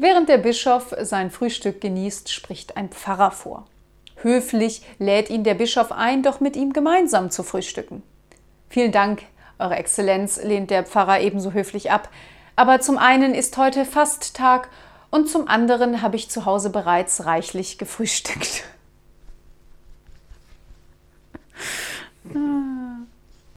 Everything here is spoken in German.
Während der Bischof sein Frühstück genießt, spricht ein Pfarrer vor. Höflich lädt ihn der Bischof ein, doch mit ihm gemeinsam zu frühstücken. Vielen Dank, Eure Exzellenz, lehnt der Pfarrer ebenso höflich ab. Aber zum einen ist heute Fasttag und zum anderen habe ich zu Hause bereits reichlich gefrühstückt. Ah.